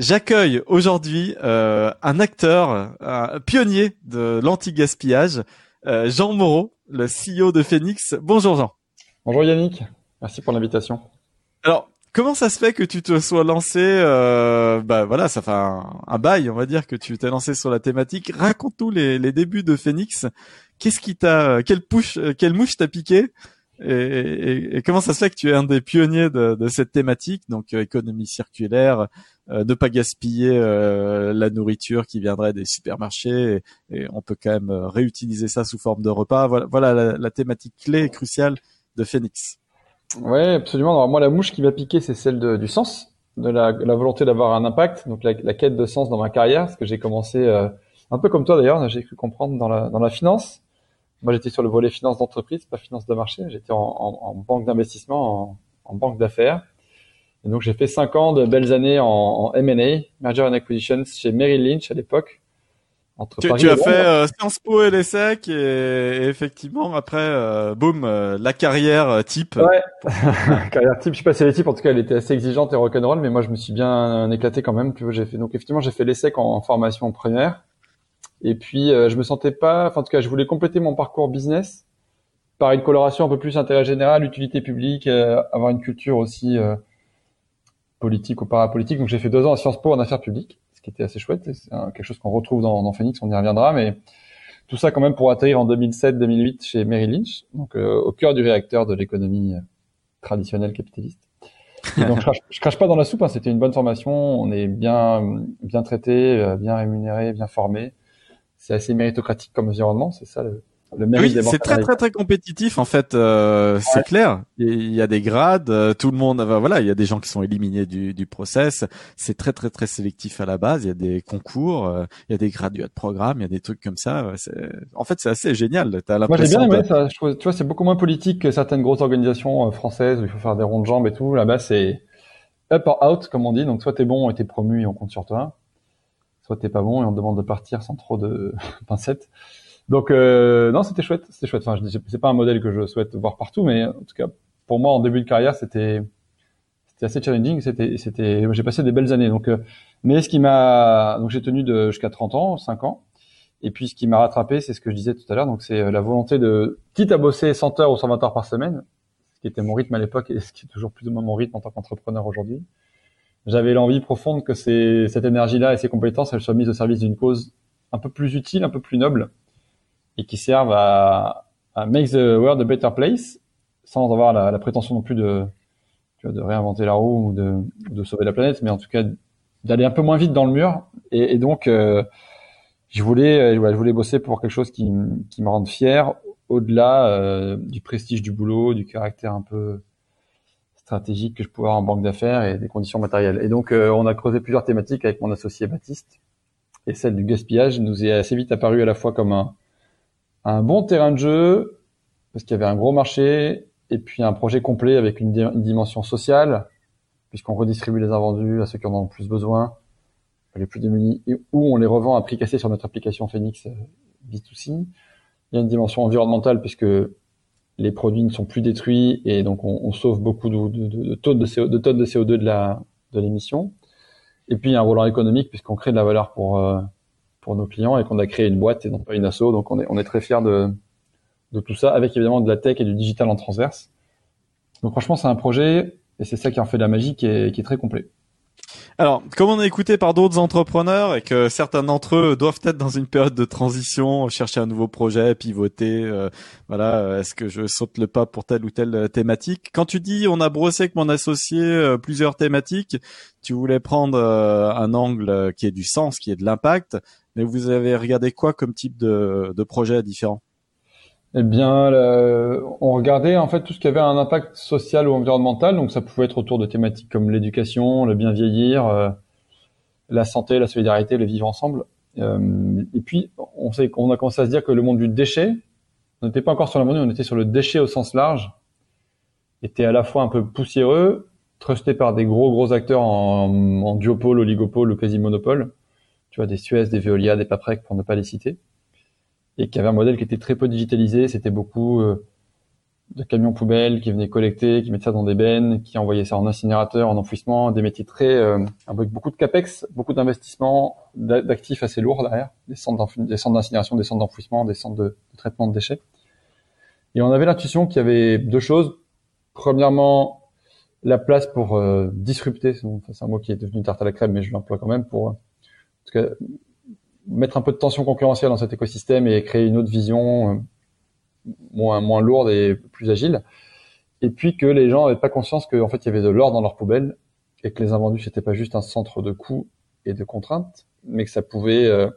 J'accueille aujourd'hui euh, un acteur, un pionnier de l'anti-gaspillage, euh, Jean Moreau, le CEO de Phoenix. Bonjour Jean. Bonjour Yannick, merci pour l'invitation. Alors, comment ça se fait que tu te sois lancé euh, Bah voilà, ça fait un, bail, on va dire, que tu t'es lancé sur la thématique. Raconte-nous les, les, débuts de Phoenix. Qu'est-ce qui t'a, quelle push, quelle mouche t'a piqué et, et, comment ça se fait que tu es un des pionniers de, de cette thématique, donc euh, économie circulaire, euh, ne pas gaspiller euh, la nourriture qui viendrait des supermarchés, et, on peut quand même réutiliser ça sous forme de repas. Voilà, voilà la, thématique clé et cruciale de Phoenix. Ouais, absolument. Alors moi, la mouche qui m'a piqué, c'est celle du sens, de la, volonté d'avoir un impact, donc la, quête de sens dans ma carrière, parce que j'ai commencé un peu comme toi d'ailleurs, j'ai cru comprendre dans la, dans la finance. Moi, j'étais sur le volet finance d'entreprise, pas finance de marché. J'étais en, en, banque d'investissement, en, banque d'affaires. Et donc, j'ai fait cinq ans de belles années en, M&A, Merger and Acquisitions, chez Merrill Lynch à l'époque. Tu, tu as fait euh, Sciences Po et l'ESSEC et, effectivement après, euh, boum, euh, la carrière euh, type. Ouais, carrière type. Je sais pas si elle est type. En tout cas, elle était assez exigeante et rock'n'roll, mais moi, je me suis bien éclaté quand même. Tu vois, j'ai fait donc effectivement, j'ai fait l'ESSEC en, en formation première. Et puis, euh, je me sentais pas, enfin, en tout cas, je voulais compléter mon parcours business par une coloration un peu plus intérêt général, utilité publique, euh, avoir une culture aussi euh, politique ou parapolitique. Donc, j'ai fait deux ans à Sciences Po en affaires publiques, ce qui était assez chouette. C'est quelque chose qu'on retrouve dans, dans, Phoenix, on y reviendra, mais tout ça quand même pour atterrir en 2007-2008 chez Merrill Lynch, donc au cœur du réacteur de l'économie traditionnelle capitaliste. donc, je crache, crache, pas dans la soupe. Hein. C'était une bonne formation. On est bien, bien traité, bien rémunéré, bien formé c'est assez méritocratique comme environnement, c'est ça le, le mérite oui, c'est très très très compétitif en fait, euh, c'est clair. Il y a des grades, euh, tout le monde, voilà, il y a des gens qui sont éliminés du, du process. C'est très très très sélectif à la base. Il y a des concours, euh, il y a des graduats de programme, il y a des trucs comme ça. En fait, c'est assez génial. As Moi j'ai bien aimé ça. Je trouve, tu vois, c'est beaucoup moins politique que certaines grosses organisations euh, françaises où il faut faire des ronds de jambes et tout. Là-bas, c'est up or out comme on dit. Donc soit t'es bon et t'es promu et on compte sur toi soit t'es pas bon et on te demande de partir sans trop de pincettes. Donc euh, non, c'était chouette, c'était chouette. Enfin, je c'est pas un modèle que je souhaite voir partout, mais en tout cas pour moi en début de carrière, c'était c'était assez challenging. C'était c'était j'ai passé des belles années. Donc euh, mais ce qui m'a donc j'ai tenu de jusqu'à 30 ans, 5 ans. Et puis ce qui m'a rattrapé, c'est ce que je disais tout à l'heure. Donc c'est euh, la volonté de quitte à bosser 100 heures ou 120 heures par semaine, ce qui était mon rythme à l'époque et ce qui est toujours plus ou moins mon rythme en tant qu'entrepreneur aujourd'hui j'avais l'envie profonde que ces, cette énergie-là et ces compétences, elles soient mises au service d'une cause un peu plus utile, un peu plus noble, et qui servent à, à make the world a better place, sans avoir la, prétention non plus de, réinventer la roue ou de, sauver la planète, mais en tout cas d'aller un peu moins vite dans le mur. Et, donc, euh, je voulais, je voulais bosser pour quelque chose qui, me rende fier, au-delà euh, du prestige du boulot, du caractère un peu stratégique que je pouvais avoir en banque d'affaires et des conditions matérielles. Et donc, euh, on a creusé plusieurs thématiques avec mon associé Baptiste. Et celle du gaspillage nous est assez vite apparue à la fois comme un, un bon terrain de jeu, parce qu'il y avait un gros marché, et puis un projet complet avec une, dimension sociale, puisqu'on redistribue les invendus à ceux qui en ont le plus besoin, les plus démunis, où on les revend à prix cassé sur notre application Phoenix euh, B2C. Il y a une dimension environnementale, puisque les produits ne sont plus détruits et donc on, sauve beaucoup de, de, de, tonnes de, CO, de tonnes de CO2 de l'émission. Et puis il y a un volant économique puisqu'on crée de la valeur pour euh, pour nos clients et qu'on a créé une boîte et non pas une asso. Donc on est on est très fier de de tout ça avec évidemment de la tech et du digital en transverse. Donc franchement c'est un projet et c'est ça qui en fait de la magie qui est, qui est très complet. Alors, comme on est écouté par d'autres entrepreneurs et que certains d'entre eux doivent être dans une période de transition, chercher un nouveau projet, pivoter, euh, voilà, euh, est-ce que je saute le pas pour telle ou telle euh, thématique? Quand tu dis on a brossé avec mon associé plusieurs thématiques, tu voulais prendre un angle qui ait du sens, qui ait de l'impact, mais vous avez regardé quoi comme type de, de projet différent? Eh bien, on regardait en fait tout ce qui avait un impact social ou environnemental. Donc, ça pouvait être autour de thématiques comme l'éducation, le bien vieillir, euh, la santé, la solidarité, le vivre ensemble. Euh, et puis, on, sait, a commencé à se dire que le monde du déchet, on n'était pas encore sur la monnaie, on était sur le déchet au sens large, était à la fois un peu poussiéreux, trusté par des gros gros acteurs en, en duopole, oligopole ou quasi monopole, tu vois des Suez, des Veolia, des Paprec pour ne pas les citer, et qui avait un modèle qui était très peu digitalisé, c'était beaucoup euh, de camions poubelles qui venaient collecter, qui mettaient ça dans des bennes, qui envoyaient ça en incinérateur, en enfouissement, des métiers très euh, avec beaucoup de capex, beaucoup d'investissements, d'actifs assez lourds derrière, des centres d'incinération, des centres d'enfouissement, des centres de, traitement de déchets. Et on avait l'intuition qu'il y avait deux choses. Premièrement, la place pour euh, disrupter, c'est un mot qui est devenu tarte à la crème, mais je l'emploie quand même pour euh, mettre un peu de tension concurrentielle dans cet écosystème et créer une autre vision euh, moins moins lourde et plus agile. Et puis que les gens n'avaient pas conscience qu'en fait il y avait de l'or dans leur poubelle et que les invendus c'était pas juste un centre de coûts et de contraintes, mais que ça pouvait euh,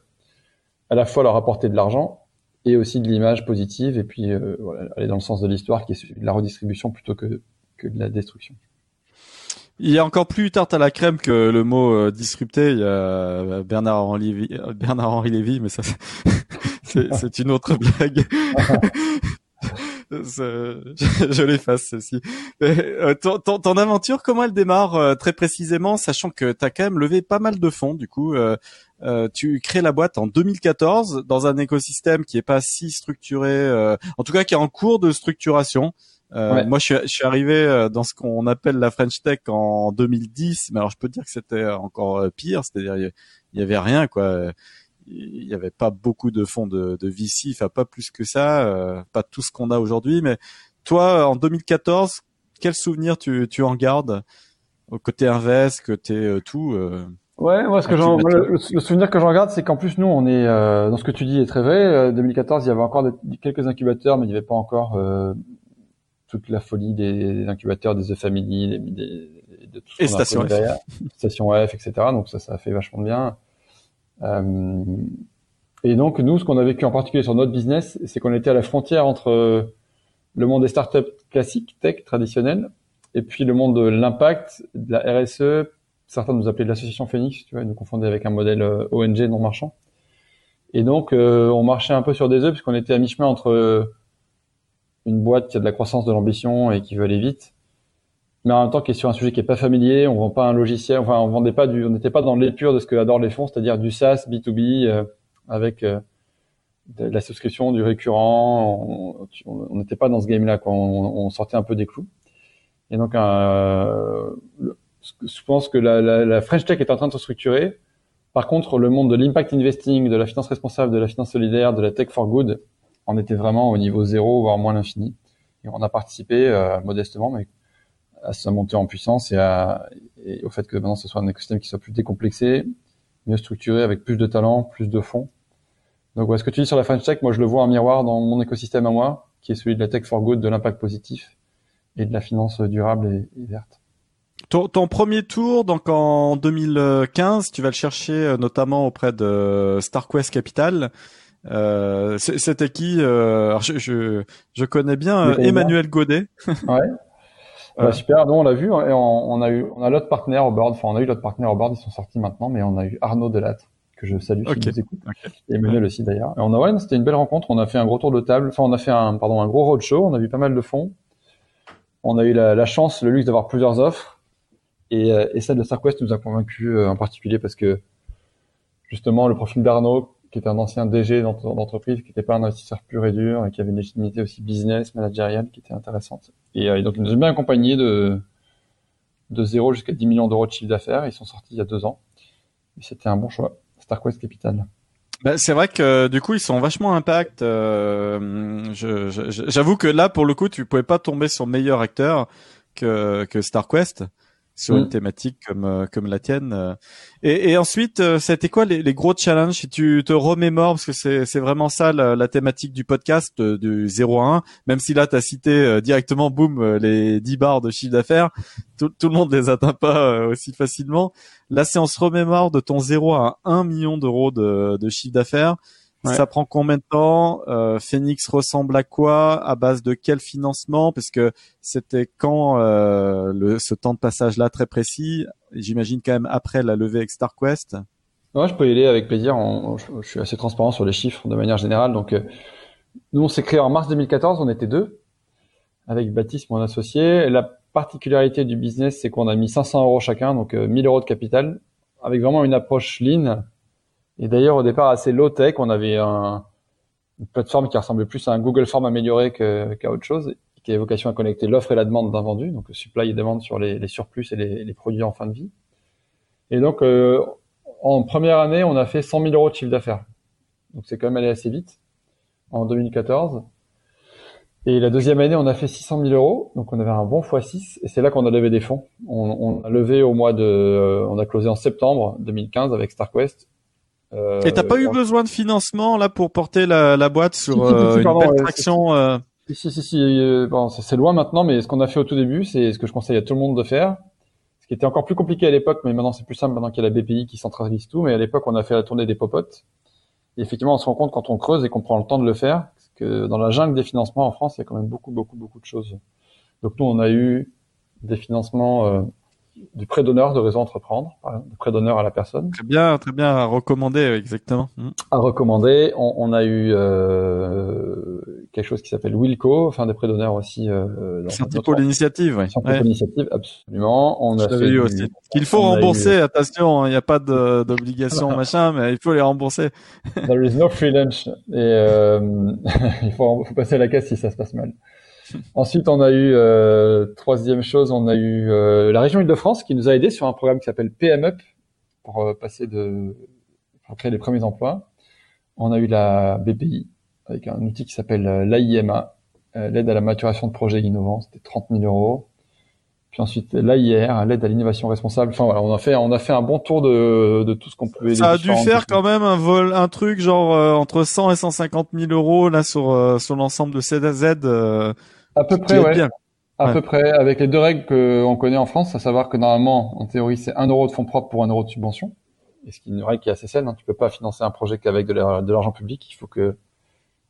à la fois leur apporter de l'argent et aussi de l'image positive et puis euh, voilà, aller dans le sens de l'histoire qui est de la redistribution plutôt que, que de la destruction. Il y a encore plus tarte à la crème que le mot euh, disrupté. Il y a Bernard Henri Bernard Henri Lévy, mais ça c'est une autre blague. je, l'efface ceci. Euh, ton, ton, ton, aventure, comment elle démarre euh, très précisément, sachant que tu as quand même levé pas mal de fonds. Du coup, euh, euh, tu crées la boîte en 2014 dans un écosystème qui est pas si structuré, en tout cas qui est en cours de structuration. Moi, je suis, je suis, arrivé dans ce qu'on appelle la French Tech en 2010, mais alors je peux te dire que c'était encore pire, c'est-à-dire il y avait rien quoi il n'y avait pas beaucoup de fonds de, de VC, enfin pas plus que ça, euh, pas tout ce qu'on a aujourd'hui. Mais toi, en 2014, quel souvenir tu, tu en gardes? Au côté invest, côté euh, tout euh, Ouais, moi, ce que j'en, le, souvenir que j'en garde, c'est qu'en plus nous, on est dans ce que tu dis est très vrai. 2014, il y avait encore quelques incubateurs, mais il n'y avait pas encore toute la folie des, incubateurs, des The Family, des, de tout ce Et Station F. Station F, etc. Donc ça, ça a fait vachement bien. Euh, et donc nous, ce qu'on a vécu en particulier sur notre business, c'est qu'on était à la frontière entre euh, le monde des startups classiques, tech, traditionnels, et puis le monde de l'impact, de la RSE. Certains nous appelaient de l'association Phoenix, tu vois, ils nous confondaient avec un modèle euh, ONG non marchand. Et donc, on marchait un peu sur des œufs puisqu'on était à mi-chemin entre une boîte qui a de la croissance, de l'ambition et qui veut aller vite, mais en même temps qui est sur un sujet qui est pas familier, on vend pas un logiciel, enfin on vendait pas du, on n'était pas dans l'épure de ce que adorent les fonds, c'est-à-dire du SaaS B2B euh, avec euh, de la souscription, du récurrent. On n'était pas dans ce game-là, On, on, sortait un peu des clous. Et donc, euh, je pense que la, la, la, French Tech est en train de se structurer. Par contre, le monde de l'impact investing, de la finance responsable, de la finance solidaire, de la tech for good, on était vraiment au niveau zéro, voire moins l'infini. Et on a participé euh, modestement, mais à sa montée en puissance et, à, et au fait que maintenant ce soit un écosystème qui soit plus décomplexé, mieux structuré, avec plus de talents, plus de fonds. Donc ouais, ce que tu dis sur la French Tech, moi je le vois en miroir dans mon écosystème à moi, qui est celui de la tech for good, de l'impact positif et de la finance durable et, verte. Ton, ton, premier tour, donc en 2015, tu vas le chercher euh, notamment auprès de StarQuest Capital. Euh, C'était qui euh, je, je, je, connais bien euh, Emmanuel Godet. ouais. Euh, super, nous on l'a vu hein, et on, on, a eu on a l'autre partenaire au board, enfin on a eu l'autre partenaire au board, ils sont sortis maintenant, mais on a eu Arnaud Delatte que je salue okay. nous écoute, et Emmanuel aussi d'ailleurs. Et on a ouais, c'était une belle rencontre, on a fait un gros tour de table, enfin on a fait un pardon un gros roadshow, on a vu pas mal de fonds, on a eu la, la chance, le luxe d'avoir plusieurs offres et, et celle de StarQuest nous a convaincu en particulier parce que justement le profil d'Arnaud qui était un ancien DG d'entreprise, qui n'était pas un investisseur pur et dur, et qui avait une légitimité aussi business, managériale, qui était intéressante. Et, euh, donc, ils nous ont bien accompagnés de, de 0 jusqu'à 10 millions d'euros de chiffre d'affaires. Ils sont sortis il y a deux ans. Et c'était un bon choix. StarQuest Capital. Ben, c'est vrai que du coup ils sont vachement impact. Euh, J'avoue que là pour le coup tu pouvais pas tomber sur meilleur acteur que, que StarQuest sur une mm. thématique comme euh, comme la tienne. Euh. Et, et ensuite, euh, c'était quoi les, les, gros challenges? Si tu te remémores, parce que c'est c'est vraiment ça la, la, thématique du podcast du 0 à 1. Même si là, tu as cité directement, boum, les 10 barres de chiffre d'affaires, tout, tout, le monde les atteint pas aussi facilement. Là, c'est on se remémore de ton 0 à 1 million d'euros de, de chiffre d'affaires. Ça prend combien de temps? Euh, Phoenix ressemble à quoi? À base de quel financement? Parce que c'était quand euh, le, ce temps de passage là très précis? J'imagine quand même après la levée avec StarQuest. Moi, je peux y aller avec plaisir. je, suis assez transparent sur les chiffres de manière générale. Donc, nous, on s'est créé en mars 2014. On était deux avec Baptiste, mon associé. La particularité du business, c'est qu'on a mis 500 euros chacun, donc 1000 euros de capital, avec vraiment une approche lean. Et d'ailleurs, au départ, assez low tech. On avait un, une plateforme qui ressemblait plus à un Google Form amélioré qu'à autre chose, qui avait vocation à connecter l'offre et la demande d'un vendu, donc supply et demande sur les, les surplus et les, les, produits en fin de vie. Et donc, euh, en première année, on a fait 100 000 euros de chiffre d'affaires. Donc c'est quand même allé assez vite en 2014. Et la deuxième année, on a fait 600 000 euros, donc on avait un bon x6, et c'est là qu'on a levé des fonds. On, on, a levé au mois de, euh, on a closé en septembre 2015 avec StarQuest euh, et t'as pas eu besoin de financement là pour porter la, la boîte sur euh, une belle traction euh... Si si si, euh, bon, c'est loin maintenant, mais ce qu'on a fait au tout début, c'est ce que je conseille à tout le monde de faire. Ce qui était encore plus compliqué à l'époque, mais maintenant c'est plus simple maintenant qu'il y a la BPI qui centralise tout. Mais à l'époque, on a fait la tournée des popotes. Et effectivement, on se rend compte quand on creuse et qu'on prend le temps de le faire, que dans la jungle des financements en France, il y a quand même beaucoup beaucoup beaucoup de choses. Donc nous, on a eu des financements euh, du prêt d'honneur de réseau entreprendre, du prêt d'honneur à la personne. Très bien, très bien à recommander, exactement. Mm. À recommander. On, on a eu euh, quelque chose qui s'appelle Wilco, enfin des prêts d'honneur aussi. Euh, pour l'initiative, oui. pour l'initiative, absolument. On a fait vu aussi. Il faut rembourser, attention, hein, il n'y a pas d'obligation machin, mais il faut les rembourser. There is no free lunch. Et euh, il faut, faut passer à la caisse si ça se passe mal. Ensuite, on a eu euh, troisième chose, on a eu euh, la région Île-de-France qui nous a aidé sur un programme qui s'appelle PMUP pour euh, passer de pour créer les premiers emplois. On a eu la BPI avec un outil qui s'appelle l'AIMA, l'aide à la maturation de projets innovants, c'était 30 000 euros. Puis ensuite l'AIR, l'aide à l'innovation responsable. Enfin voilà, on a fait on a fait un bon tour de, de tout ce qu'on pouvait. Ça a dû faire quand même un vol, un truc genre entre 100 et 150 000 euros là sur sur l'ensemble de CZ. Euh, à peu près, ouais. À peu près, avec les deux règles qu'on connaît en France, à savoir que normalement, en théorie, c'est un euro de fonds propres pour un euro de subvention. Et ce qui est une règle qui est assez saine. Hein. Tu peux pas financer un projet qu'avec de l'argent public. Il faut que,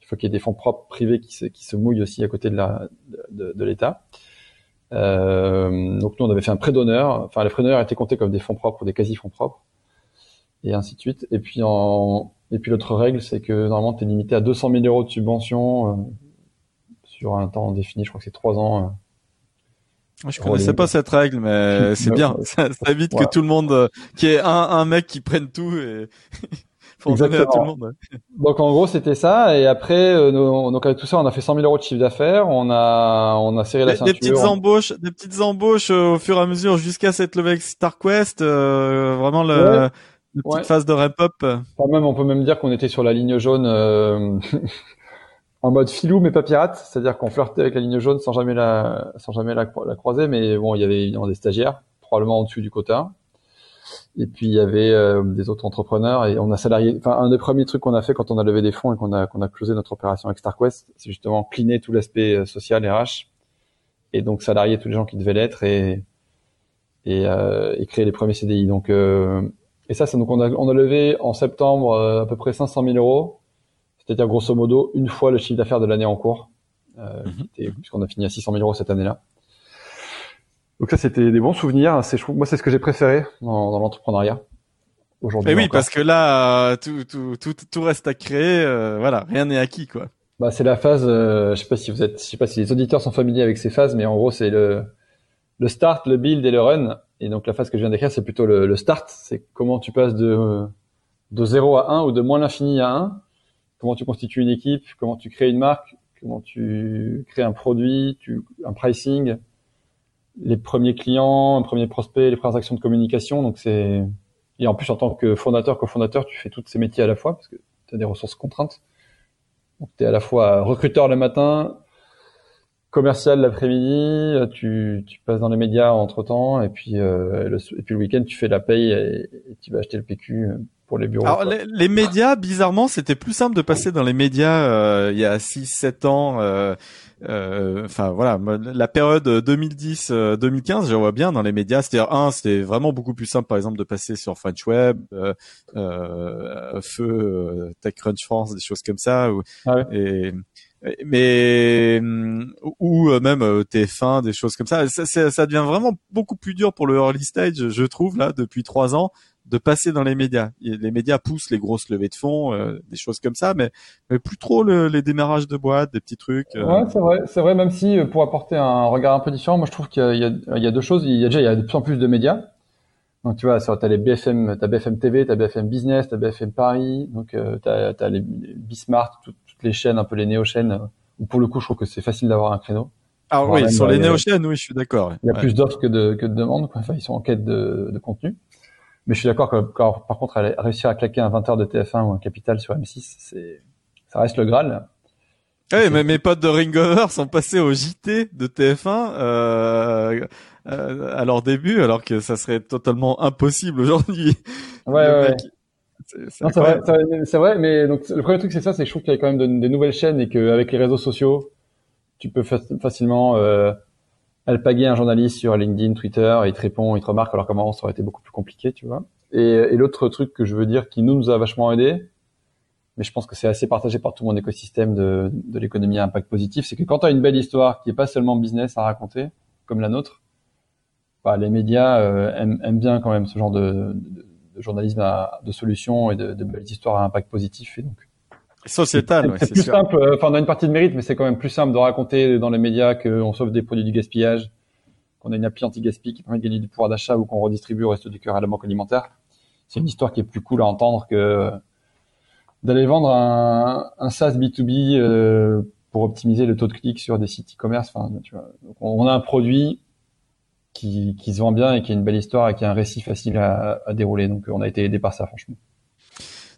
il faut qu'il y ait des fonds propres privés qui se, qui se mouillent aussi à côté de la, de, de l'État. Euh, donc nous, on avait fait un prêt d'honneur. Enfin, les prêts d'honneur étaient comptés comme des fonds propres ou des quasi fonds propres, et ainsi de suite. Et puis en, et puis l'autre règle, c'est que normalement, tu es limité à 200 000 euros de subvention euh, sur un temps défini. Je crois que c'est trois ans. Euh, je connaissais pas cette règle, mais c'est bien. Ça, évite que tout le monde, euh, qui est un, un mec qui prenne tout et faut en donner à tout le monde. Donc en gros c'était ça et après euh, donc avec tout ça on a fait 100 000 euros de chiffre d'affaires, on a on a serré la ceinture. Des petites embauches, des petites embauches au fur et à mesure jusqu'à cette levée StarQuest, euh, vraiment le, petite phase de ramp up. Quand même on peut même dire qu'on était sur la ligne jaune en mode filou mais pas pirate, c'est-à-dire qu'on flirtait avec la ligne jaune sans jamais la sans jamais la, croiser, mais bon, il y avait évidemment des stagiaires, probablement au-dessus du quota. Et puis il y avait euh, des autres entrepreneurs et on a salarié. Enfin, un des premiers trucs qu'on a fait quand on a levé des fonds et qu'on a qu'on a closé notre opération avec StarQuest, c'est justement cleaner tout l'aspect euh, social RH et donc salarier tous les gens qui devaient l'être et et, euh, et, créer les premiers CDI. Donc euh, et ça, c'est donc on a on a levé en septembre à peu près 500 000 euros c'est-à-dire grosso modo une fois le chiffre d'affaires de l'année en cours, euh, mhm. puisqu'on a fini à 600 000 euros cette année-là. Donc ça, c'était des bons souvenirs. C'est, moi, c'est ce que j'ai préféré dans, dans l'entrepreneuriat aujourd'hui. Et oui, parce que là, euh, tout, tout, tout, tout reste à créer. Euh, voilà, rien n'est acquis, quoi. Bah, c'est la phase. Euh, je sais pas si vous êtes, je sais pas si les auditeurs sont familiers avec ces phases, mais en gros, c'est le le start, le build et le run. Et donc la phase que je viens d'écrire, c'est plutôt le, le start. C'est comment tu passes de de 0 à 1 ou de moins l'infini à 1 comment tu constitues une équipe, comment tu crées une marque, comment tu crées un produit, tu, un pricing, les premiers clients, un premier prospect, les premières actions de communication. Donc c'est et en plus en tant que fondateur, cofondateur, tu fais tous ces métiers à la fois parce que tu as des ressources contraintes. Donc tu es à la fois recruteur le matin, commercial l'après-midi, tu, tu passes dans les médias entre temps et puis euh, le, et puis le week-end tu fais la paye et, et, tu vas acheter le PQ les bureaux. Alors les, médias, bizarrement, c'était plus simple de passer dans les médias euh, il y a 6-7 ans. Euh, euh, enfin voilà, la période 2010-2015, je vois bien dans les médias. C'est-à-dire un, c'était vraiment beaucoup plus simple, par exemple, de passer sur French Web, Feu, TechCrunch France, des choses comme ça. ah et mais ou même TF1 des choses comme ça. Ça, ça. ça, devient vraiment beaucoup plus dur pour le early stage je trouve là depuis trois ans de passer dans les médias. Les médias poussent les grosses levées de fonds, euh, des choses comme ça, mais, mais plus trop les démarrages de boîtes, des petits trucs. Euh. Ouais, c'est vrai, c'est vrai. Même si euh, pour apporter un regard un peu différent, moi je trouve qu'il y, y, a deux choses. Il y a déjà il y a de plus en plus de médias. Donc tu vois, t'as les BFM, t'as BFM TV, t'as BFM Business, t'as BFM Paris, donc euh, t'as as les Bismart, toutes, toutes les chaînes, un peu les néo chaînes. Où pour le coup, je trouve que c'est facile d'avoir un créneau. Ah oui, sur les néo chaînes, oui, je suis d'accord. Il y a plus d'offres que de que de demandes. Quoi. Enfin, ils sont en quête de, de contenu. Mais je suis d'accord que par contre, réussir à claquer un 20 heures de TF1 ou un Capital sur M6, c'est, ça reste le Graal. Oui, mais mes potes de Ringover sont passés au JT de TF1 euh, euh, à leur début, alors que ça serait totalement impossible aujourd'hui. Ouais, ouais. C'est vrai, c'est vrai, mais donc le premier truc c'est ça, c'est que je trouve qu'il y a quand même des nouvelles chaînes et qu'avec les réseaux sociaux, tu peux facilement euh, alpaguer un journaliste sur LinkedIn, Twitter, et il te répond, il te remarque, alors comment ça aurait été beaucoup plus compliqué, tu vois. Et, l'autre truc que je veux dire qui nous, nous a vachement aidé, mais je pense que c'est assez partagé par tout mon écosystème de, de l'économie à impact positif, c'est que quand tu as une belle histoire qui est pas seulement business à raconter, comme la nôtre, bah, les médias euh, aiment, aiment, bien quand même ce genre de, de, de journalisme à, de solutions et de, de, belles histoires à impact positif. Et donc, sociétal. C'est plus simple. Euh, enfin, on a une partie de mérite, mais c'est quand même plus simple de raconter dans les médias qu'on sauve des produits du gaspillage, qu'on a une appli anti-gaspi qui permet de gagner du pouvoir d'achat ou qu'on redistribue au reste du cœur à la banque alimentaire. C'est une histoire qui est plus cool à entendre que d'aller vendre un, un SaaS B2B euh, pour optimiser le taux de clic sur des sites e-commerce. Enfin, tu vois, on a un produit qui, qui, se vend bien et qui a une belle histoire et qui a un récit facile à, à dérouler. Donc, on a été aidé par ça, franchement.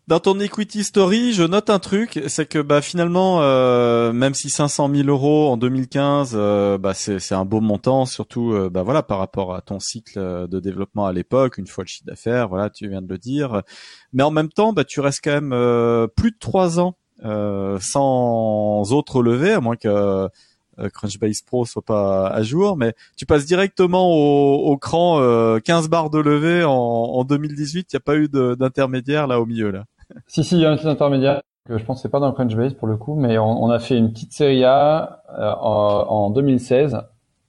Dans ton equity story, je note un truc, c'est que bah finalement, euh, même si 500 000 euros en 2015, euh, bah c'est un beau montant, surtout euh, bah voilà par rapport à ton cycle de développement à l'époque, une fois le chiffre d'affaires, voilà, tu viens de le dire. Mais en même temps, bah tu restes quand même plus de trois ans sans autre levée, à moins que Crunchbase Pro soit pas à jour, mais tu passes directement au, au cran 15 barres de levée en, en 2018. Il n'y a pas eu d'intermédiaire là au milieu là si, si, il y a un petit intermédiaire que je pense c'est pas dans le Crunchbase pour le coup, mais on, on a fait une petite série A euh, en, en, 2016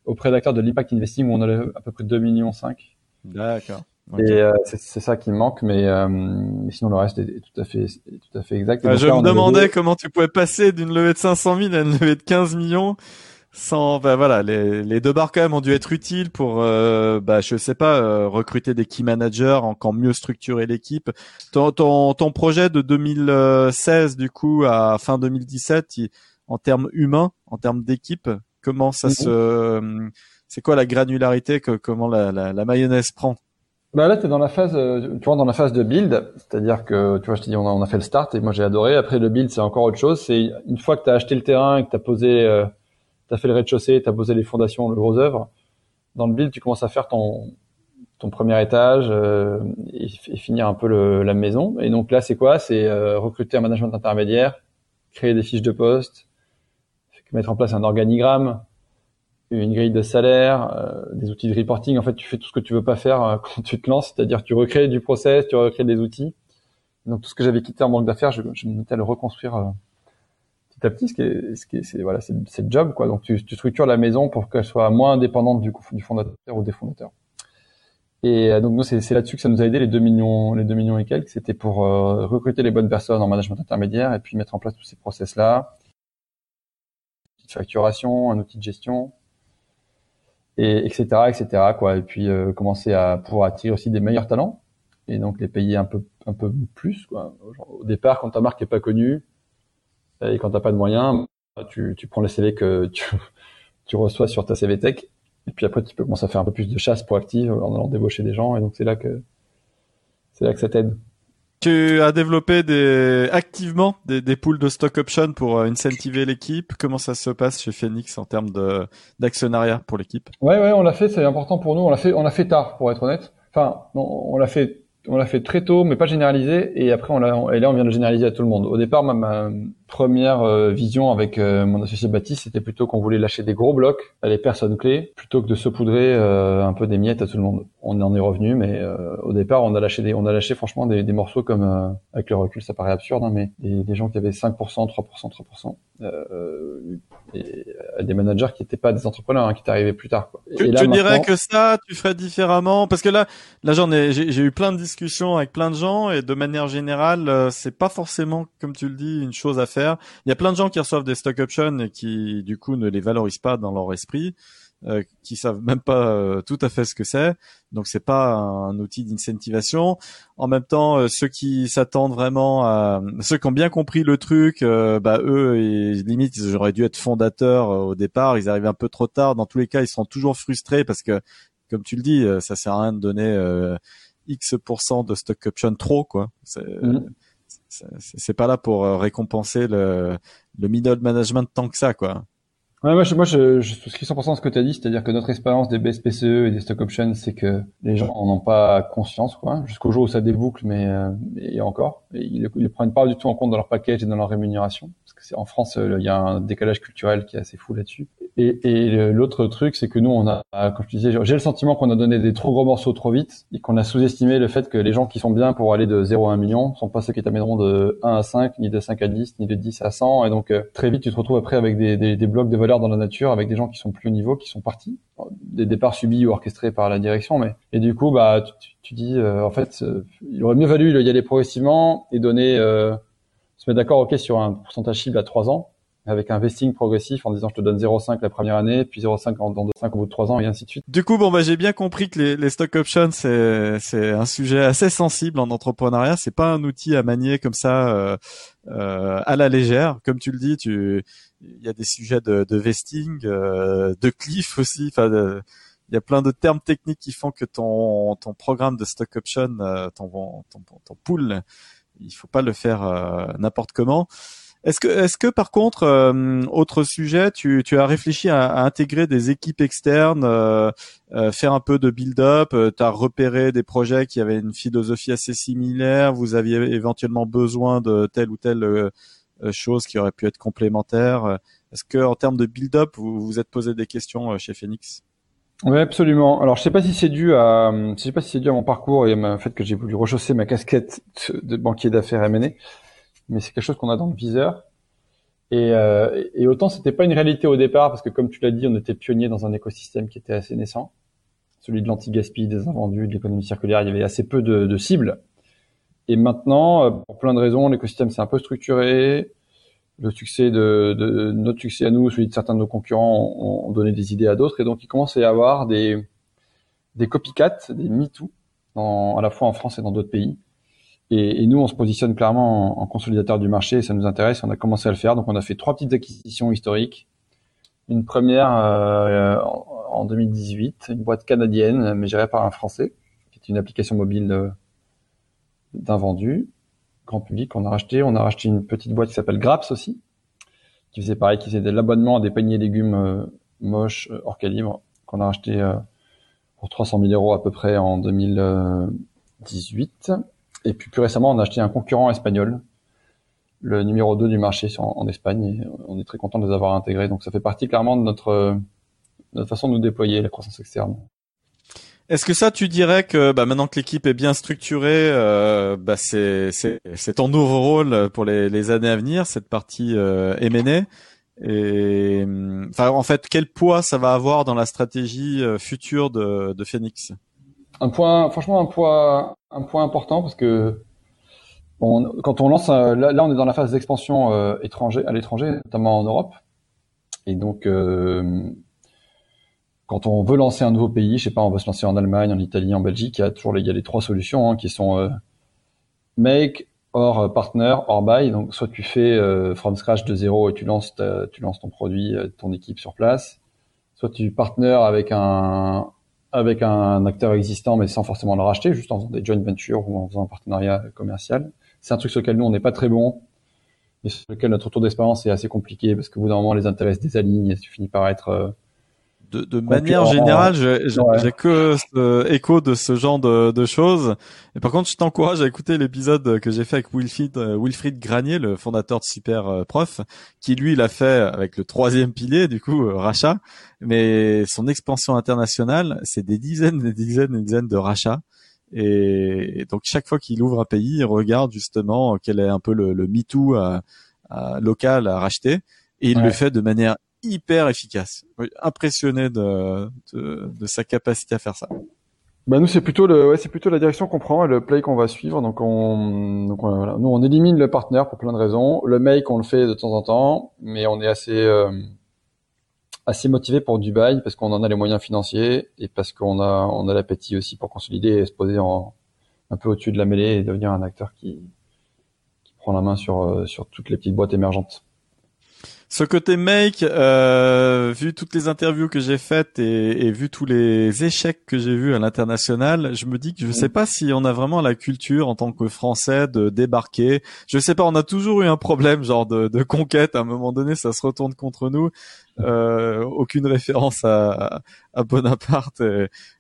auprès d'acteurs de l'impact investing où on a à peu près 2 millions 5. D'accord. Et euh, c'est ça qui manque, mais, euh, mais, sinon le reste est, tout à fait, est tout à fait exact. je me demandais comment tu pouvais passer d'une levée de 500 000 à une levée de 15 millions sans bah voilà les, les deux barres quand même ont dû être utiles pour euh, bah je sais pas euh, recruter des key managers encore mieux structurer l'équipe ton, ton, ton projet de 2016 du coup à fin 2017 en termes humains en termes d'équipe comment ça mhm. se c'est quoi la granularité que comment la, la, la mayonnaise prend? Bah là, tu es dans la phase, euh, tu vois, dans la phase de build, c'est-à-dire que, tu vois, je te dis, on a, on a fait le start et moi j'ai adoré. Après le build, c'est encore autre chose. C'est une fois que tu as acheté le terrain et que tu as posé euh, tu as fait le rez-de-chaussée, tu as posé les fondations, le gros œuvre. Dans le build, tu commences à faire ton, ton premier étage euh, et, finir un peu le, la maison. Et donc là, c'est quoi? C'est euh, recruter un management intermédiaire, créer des fiches de poste, mettre en place un organigramme, une grille de salaire, euh, des outils de reporting. En fait, tu fais tout ce que tu veux pas faire euh, quand tu te lances, c'est-à-dire tu recrées du process, tu recrées des outils. Donc tout ce que j'avais quitté en banque d'affaires, je, je me mettais à le reconstruire petit à petit, ce qui est, ce qui est, c'est voilà, c'est, le job quoi. Donc tu, tu structures la maison pour qu'elle soit moins indépendante du, fondateur ou des fondateurs. Et euh, donc nous c'est, là-dessus que ça nous a aidé les 2 millions, les 2 millions et quelques. C'était pour euh, recruter les bonnes personnes en management intermédiaire et puis mettre en place tous ces process là, de facturation, un outil de gestion, et etc etc quoi. Et puis euh, commencer à pouvoir attirer aussi des meilleurs talents et donc les payer un peu un peu plus quoi. au départ quand ta marque est pas connue et quand t'as pas de moyens, tu, tu prends les CV que tu, tu reçois sur ta CV Tech. Et puis après, tu peux commencer à faire un peu plus de chasse proactive en allant débaucher des gens. Et donc, c'est là que, c'est là que ça t'aide. Tu as développé des, activement des, des pools de stock options pour euh, incentiver l'équipe. Comment ça se passe chez Phoenix en termes de, d'actionnariat pour l'équipe? Ouais, ouais, on l'a fait. C'est important pour nous. On l'a fait, on l'a fait tard, pour être honnête. Enfin, on l'a fait, on l'a fait très tôt, mais pas généralisé. Et après, on l'a, et là, on vient de généraliser à tout le monde. Au départ, ma, ma première euh, vision avec euh, mon associé Baptiste, c'était plutôt qu'on voulait lâcher des gros blocs à les personnes clés plutôt que de saupoudrer euh, un peu des miettes à tout le monde. On en est revenu, mais au départ, on a lâché des, on a lâché franchement des, des morceaux comme avec le recul, ça paraît absurde, hein, mais des, des, gens qui avaient 5%, 3%, 3%. Euh, et des managers qui n'étaient pas des entrepreneurs, hein, qui t'arrivaient plus tard. Quoi. Tu, tu dirais que ça, tu ferais différemment? Parce que là, là j'en ai, j'ai eu plein de discussions avec plein de gens et de manière générale, c'est pas forcément, comme tu le dis, une chose à faire. Il y a plein de gens qui reçoivent des stock options et qui, du coup, ne les valorisent pas dans leur esprit. Euh, qui savent même pas euh, tout à fait ce que c'est. Donc c'est pas un outil d'incentivation. En même temps, euh, ceux qui s'attendent vraiment à ceux qui ont bien compris le truc, euh, bah eux, et, limite ils auraient dû être fondateurs au départ. Ils arrivent un peu trop tard. Dans tous les cas, ils sont toujours frustrés parce que, comme tu le dis, ça sert à rien de donner X de stock option trop quoi. Mm. C'est pas là pour récompenser le, le middle management tant que ça quoi. Ouais, moi, je, moi, je, je souscris 100% à ce que tu as dit, c'est-à-dire que notre expérience des BSPCE et des stock options, c'est que les gens n'en ont pas conscience, quoi, jusqu'au jour où ça déboucle, mais, euh, et encore, ils ne prennent pas du tout en compte dans leur package et dans leur rémunération, parce que c'est en France, euh, il y a un décalage culturel qui est assez fou là-dessus. Et, et l'autre truc, c'est que nous, on a, comme je te disais, j'ai le sentiment qu'on a donné des trop gros morceaux trop vite et qu'on a sous-estimé le fait que les gens qui sont bien pour aller de 0 à 1 million sont pas ceux qui t'amèneront de 1 à 5, ni de 5 à 10, ni de 10 à 100. Et donc, euh, très vite, tu te retrouves après avec des, des, des blocs de valeur dans la nature, avec des gens qui sont plus au niveau, qui sont partis. Des départs subis ou orchestrés par la direction. Mais, et du coup, bah, tu, tu dis, euh, en fait, euh, il aurait mieux valu y aller progressivement et donner, se mettre d'accord, ok, sur un pourcentage cible à 3 ans avec un vesting progressif en disant je te donne 0,5 la première année, puis 0,5 dans 2,5 au bout de 3 ans et ainsi de suite. Du coup, bon bah j'ai bien compris que les, les stock options c'est c'est un sujet assez sensible en entrepreneuriat. C'est pas un outil à manier comme ça euh, euh, à la légère. Comme tu le dis, tu il y a des sujets de, de vesting, euh, de cliff aussi. Enfin, il y a plein de termes techniques qui font que ton ton programme de stock option, euh, ton, ton ton pool, il faut pas le faire euh, n'importe comment. Est-ce que, est-ce que par contre, euh, autre sujet, tu, tu as réfléchi à, à, intégrer des équipes externes, euh, euh, faire un peu de build-up, tu as repéré des projets qui avaient une philosophie assez similaire, vous aviez éventuellement besoin de telle ou telle chose qui aurait pu être complémentaire. Est-ce que en termes de build-up, vous vous êtes posé des questions chez Phoenix? Oui, absolument. Alors, je sais pas si c'est dû à, je sais pas si c'est dû à mon parcours et au fait que j'ai voulu rechausser ma casquette de banquier d'affaires M&A mais c'est quelque chose qu'on a dans le viseur. Et, euh, et autant c'était pas une réalité au départ parce que comme tu l'as dit, on était pionnier dans un écosystème qui était assez naissant, celui de l'anti-gaspi, des invendus, de l'économie circulaire. Il y avait assez peu de, de, cibles. Et maintenant, euh, pour plein de raisons, l'écosystème s'est un peu structuré. Le succès de, de, notre succès à nous, celui de certains de nos concurrents, ont, donné des idées à d'autres. Et donc, il commence à y avoir des, des copycats, des MeToo, à la fois en France et dans d'autres pays. Et, et, nous, on se positionne clairement en, consolidateur du marché ça nous intéresse. On a commencé à le faire. Donc, on a fait trois petites acquisitions historiques. Une première euh, en 2018, une boîte canadienne, mais gérée par un Français, qui est une application mobile euh, d'un vendu grand public. On a racheté. On a racheté une petite boîte qui s'appelle Graps aussi, qui faisait pareil, qui faisait de l'abonnement à des paniers légumes euh, moches hors calibre, qu'on a racheté pour 300 000 euros à peu près en 2018. Et puis plus récemment, on a acheté un concurrent espagnol, le numéro 2 du marché en, Espagne. Et on est très content de les avoir intégrés. Donc ça fait partie clairement de notre, notre façon de nous déployer la croissance externe. Est-ce que ça, tu dirais que bah, maintenant que l'équipe est bien structurée, euh, bah, c'est, c'est, ton nouveau rôle pour les, années à venir, cette partie euh, M&A et enfin, en fait, quel poids ça va avoir dans la stratégie euh, future de, de Phoenix? Un point, franchement, un point, un point important parce que quand on lance, là, là, on est dans la phase d'expansion euh, étranger, à l'étranger, notamment en Europe. Et donc, euh, quand on veut lancer un nouveau pays, je sais pas, on veut se lancer en Allemagne, en Italie, en Belgique, il y a toujours les, il y a les trois solutions hein, qui sont euh, make, or partner, or buy. Donc, soit tu fais euh, from scratch de zéro et tu lances, tu lances ton produit, ton équipe sur place. Soit tu partner avec un, avec un acteur existant, mais sans forcément le racheter, juste en faisant des joint ventures ou en faisant un partenariat commercial. C'est un truc sur lequel nous, on n'est pas très bon et sur lequel notre tour d'expérience est assez compliqué parce que bout d'un moment, les intérêts se désalignent et tu finis par être euh, de, de manière générale, j'ai que ce écho de ce genre de, de, choses. Et par contre, je t'encourage à écouter l'épisode que j'ai fait avec Wilfried, euh, Wilfried Granier, le fondateur de Super euh, Prof, qui lui l'a fait avec le troisième pilier, du coup, euh, rachat. Mais son expansion internationale, c'est des dizaines, des dizaines, des dizaines de rachats. Et, donc chaque fois qu'il ouvre un pays, il regarde justement quel est un peu le, le MeToo à, à, local à racheter. Et il le fait de manière hyper efficace. Impressionné de, sa capacité à faire ça. Bah nous c'est plutôt le c'est plutôt la direction qu'on prend et le play qu'on va suivre donc on nous on élimine le partenaire pour plein de raisons le make on le fait de temps en temps mais on est assez euh, motivé pour Dubaï parce qu'on en a les moyens financiers et parce qu'on a l'appétit aussi pour consolider et se poser en un peu au-dessus de la mêlée et devenir un acteur qui prend la main euh, sur toutes les petites boîtes émergentes. Ce côté make, euh, vu toutes les interviews que j'ai faites et, et, vu tous les échecs que j'ai vus à l'international, je me dis que je ne sais pas si on a vraiment la culture en tant que Français de débarquer. Je sais pas, on a toujours eu un problème genre de, de conquête. À un moment donné, ça se retourne contre nous aucune référence à, à Bonaparte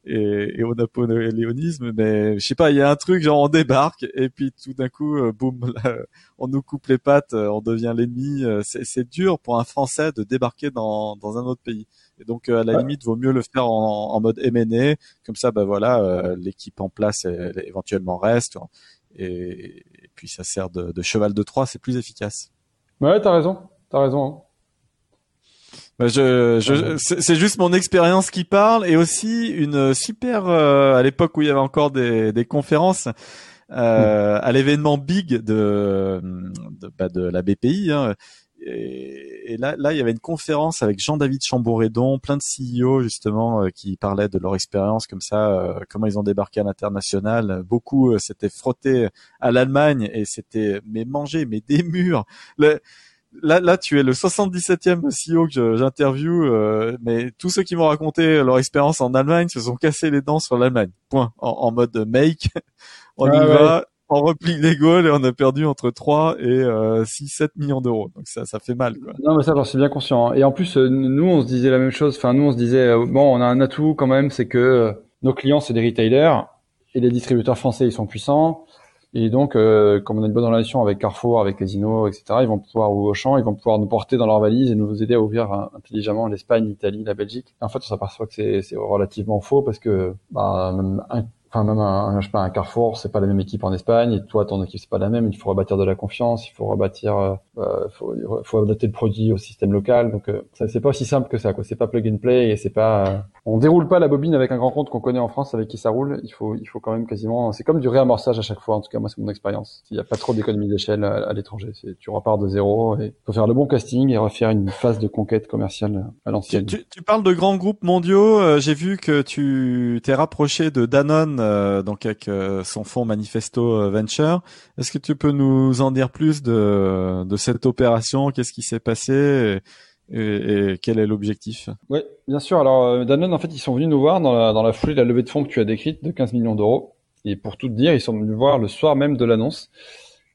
et, et, au napoléonisme, mais je sais pas, il y a un truc genre on débarque et puis tout d'un coup, euh, boum, on nous coupe les pattes, euh, on devient l'ennemi. Euh, c'est dur pour un Français de débarquer dans, dans un autre pays. Et donc à la limite, vaut mieux le faire en, en mode M&A, comme ça, bah voilà, l'équipe en place éventuellement reste, et, et, puis ça sert de, de cheval de Troie, c'est plus efficace. Ouais, t'as raison, t'as raison. Hein. Bah, je, je c'est juste mon expérience qui parle et aussi une super euh, à l'époque où il y avait encore des, des conférences euh, à l'événement big de de, bah, de la BPI. Hein. Et, et, là, là, il y avait une conférence avec Jean-David Chamboredon, plein de CEO justement euh, qui parlaient de leur expérience comme ça, euh, comment ils ont débarqué à l'international. Beaucoup euh, s'étaient frottés à l'Allemagne et c'était mais manger mais des murs. Le, là, là, tu es le 77e CEO que j'interview, euh, mais tous ceux qui m'ont raconté leur expérience en Allemagne se sont cassés les dents sur l'Allemagne. Point. En, mode make, on y va, on replie les goals et on a perdu entre 3 et euh, 6, 7 millions d'euros. Donc ça, ça fait mal. Quoi. Non, mais ça, j'en suis bien conscient. Hein. Et en plus, euh, nous, on se disait la même chose. Enfin, nous, on se disait, euh, bon, on a un atout quand même, c'est que nos clients, c'est des retailers et les distributeurs français, ils sont puissants. Et donc, euh, comme on a une bonne relation avec Carrefour, avec Casino, etc., ils vont pouvoir, ou Auchan, ils vont pouvoir nous porter dans leur valise et nous aider à ouvrir intelligemment l'Espagne, l'Italie, la Belgique. en fait, on s'aperçoit que c'est relativement faux parce que bah, un, enfin même un, je sais pas, un Carrefour, c'est pas la même équipe en Espagne, et toi ton équipe c'est pas la même. Il faut rebâtir de la confiance, il faut rebâtir, euh, euh faut, faut adapter le produit au système local. Donc euh, c'est pas aussi simple que ça, quoi. C'est pas plug and play et c'est pas, euh, on déroule pas la bobine avec un grand compte qu'on connaît en France avec qui ça roule. Il faut, il faut quand même quasiment, c'est comme du réamorçage à chaque fois. En tout cas, moi c'est mon expérience. Il n'y a pas trop d'économie d'échelle à, l'étranger. Tu repars de zéro et faut faire le bon casting et refaire une phase de conquête commerciale à l'ancienne. Tu, tu, parles de grands groupes mondiaux. Euh, j'ai vu que tu t'es rapproché de Danone, donc avec euh, son fonds Manifesto euh, Venture. Est-ce que tu peux nous en dire plus de, de cette opération? Qu'est-ce qui s'est passé? Et, quel est l'objectif? Oui, bien sûr. Alors euh, Danone, en fait, ils sont venus nous voir dans la, dans la foulée de la levée de fonds que tu as décrite de 15 millions d'euros. Et pour tout te dire, ils sont venus voir le soir même de l'annonce.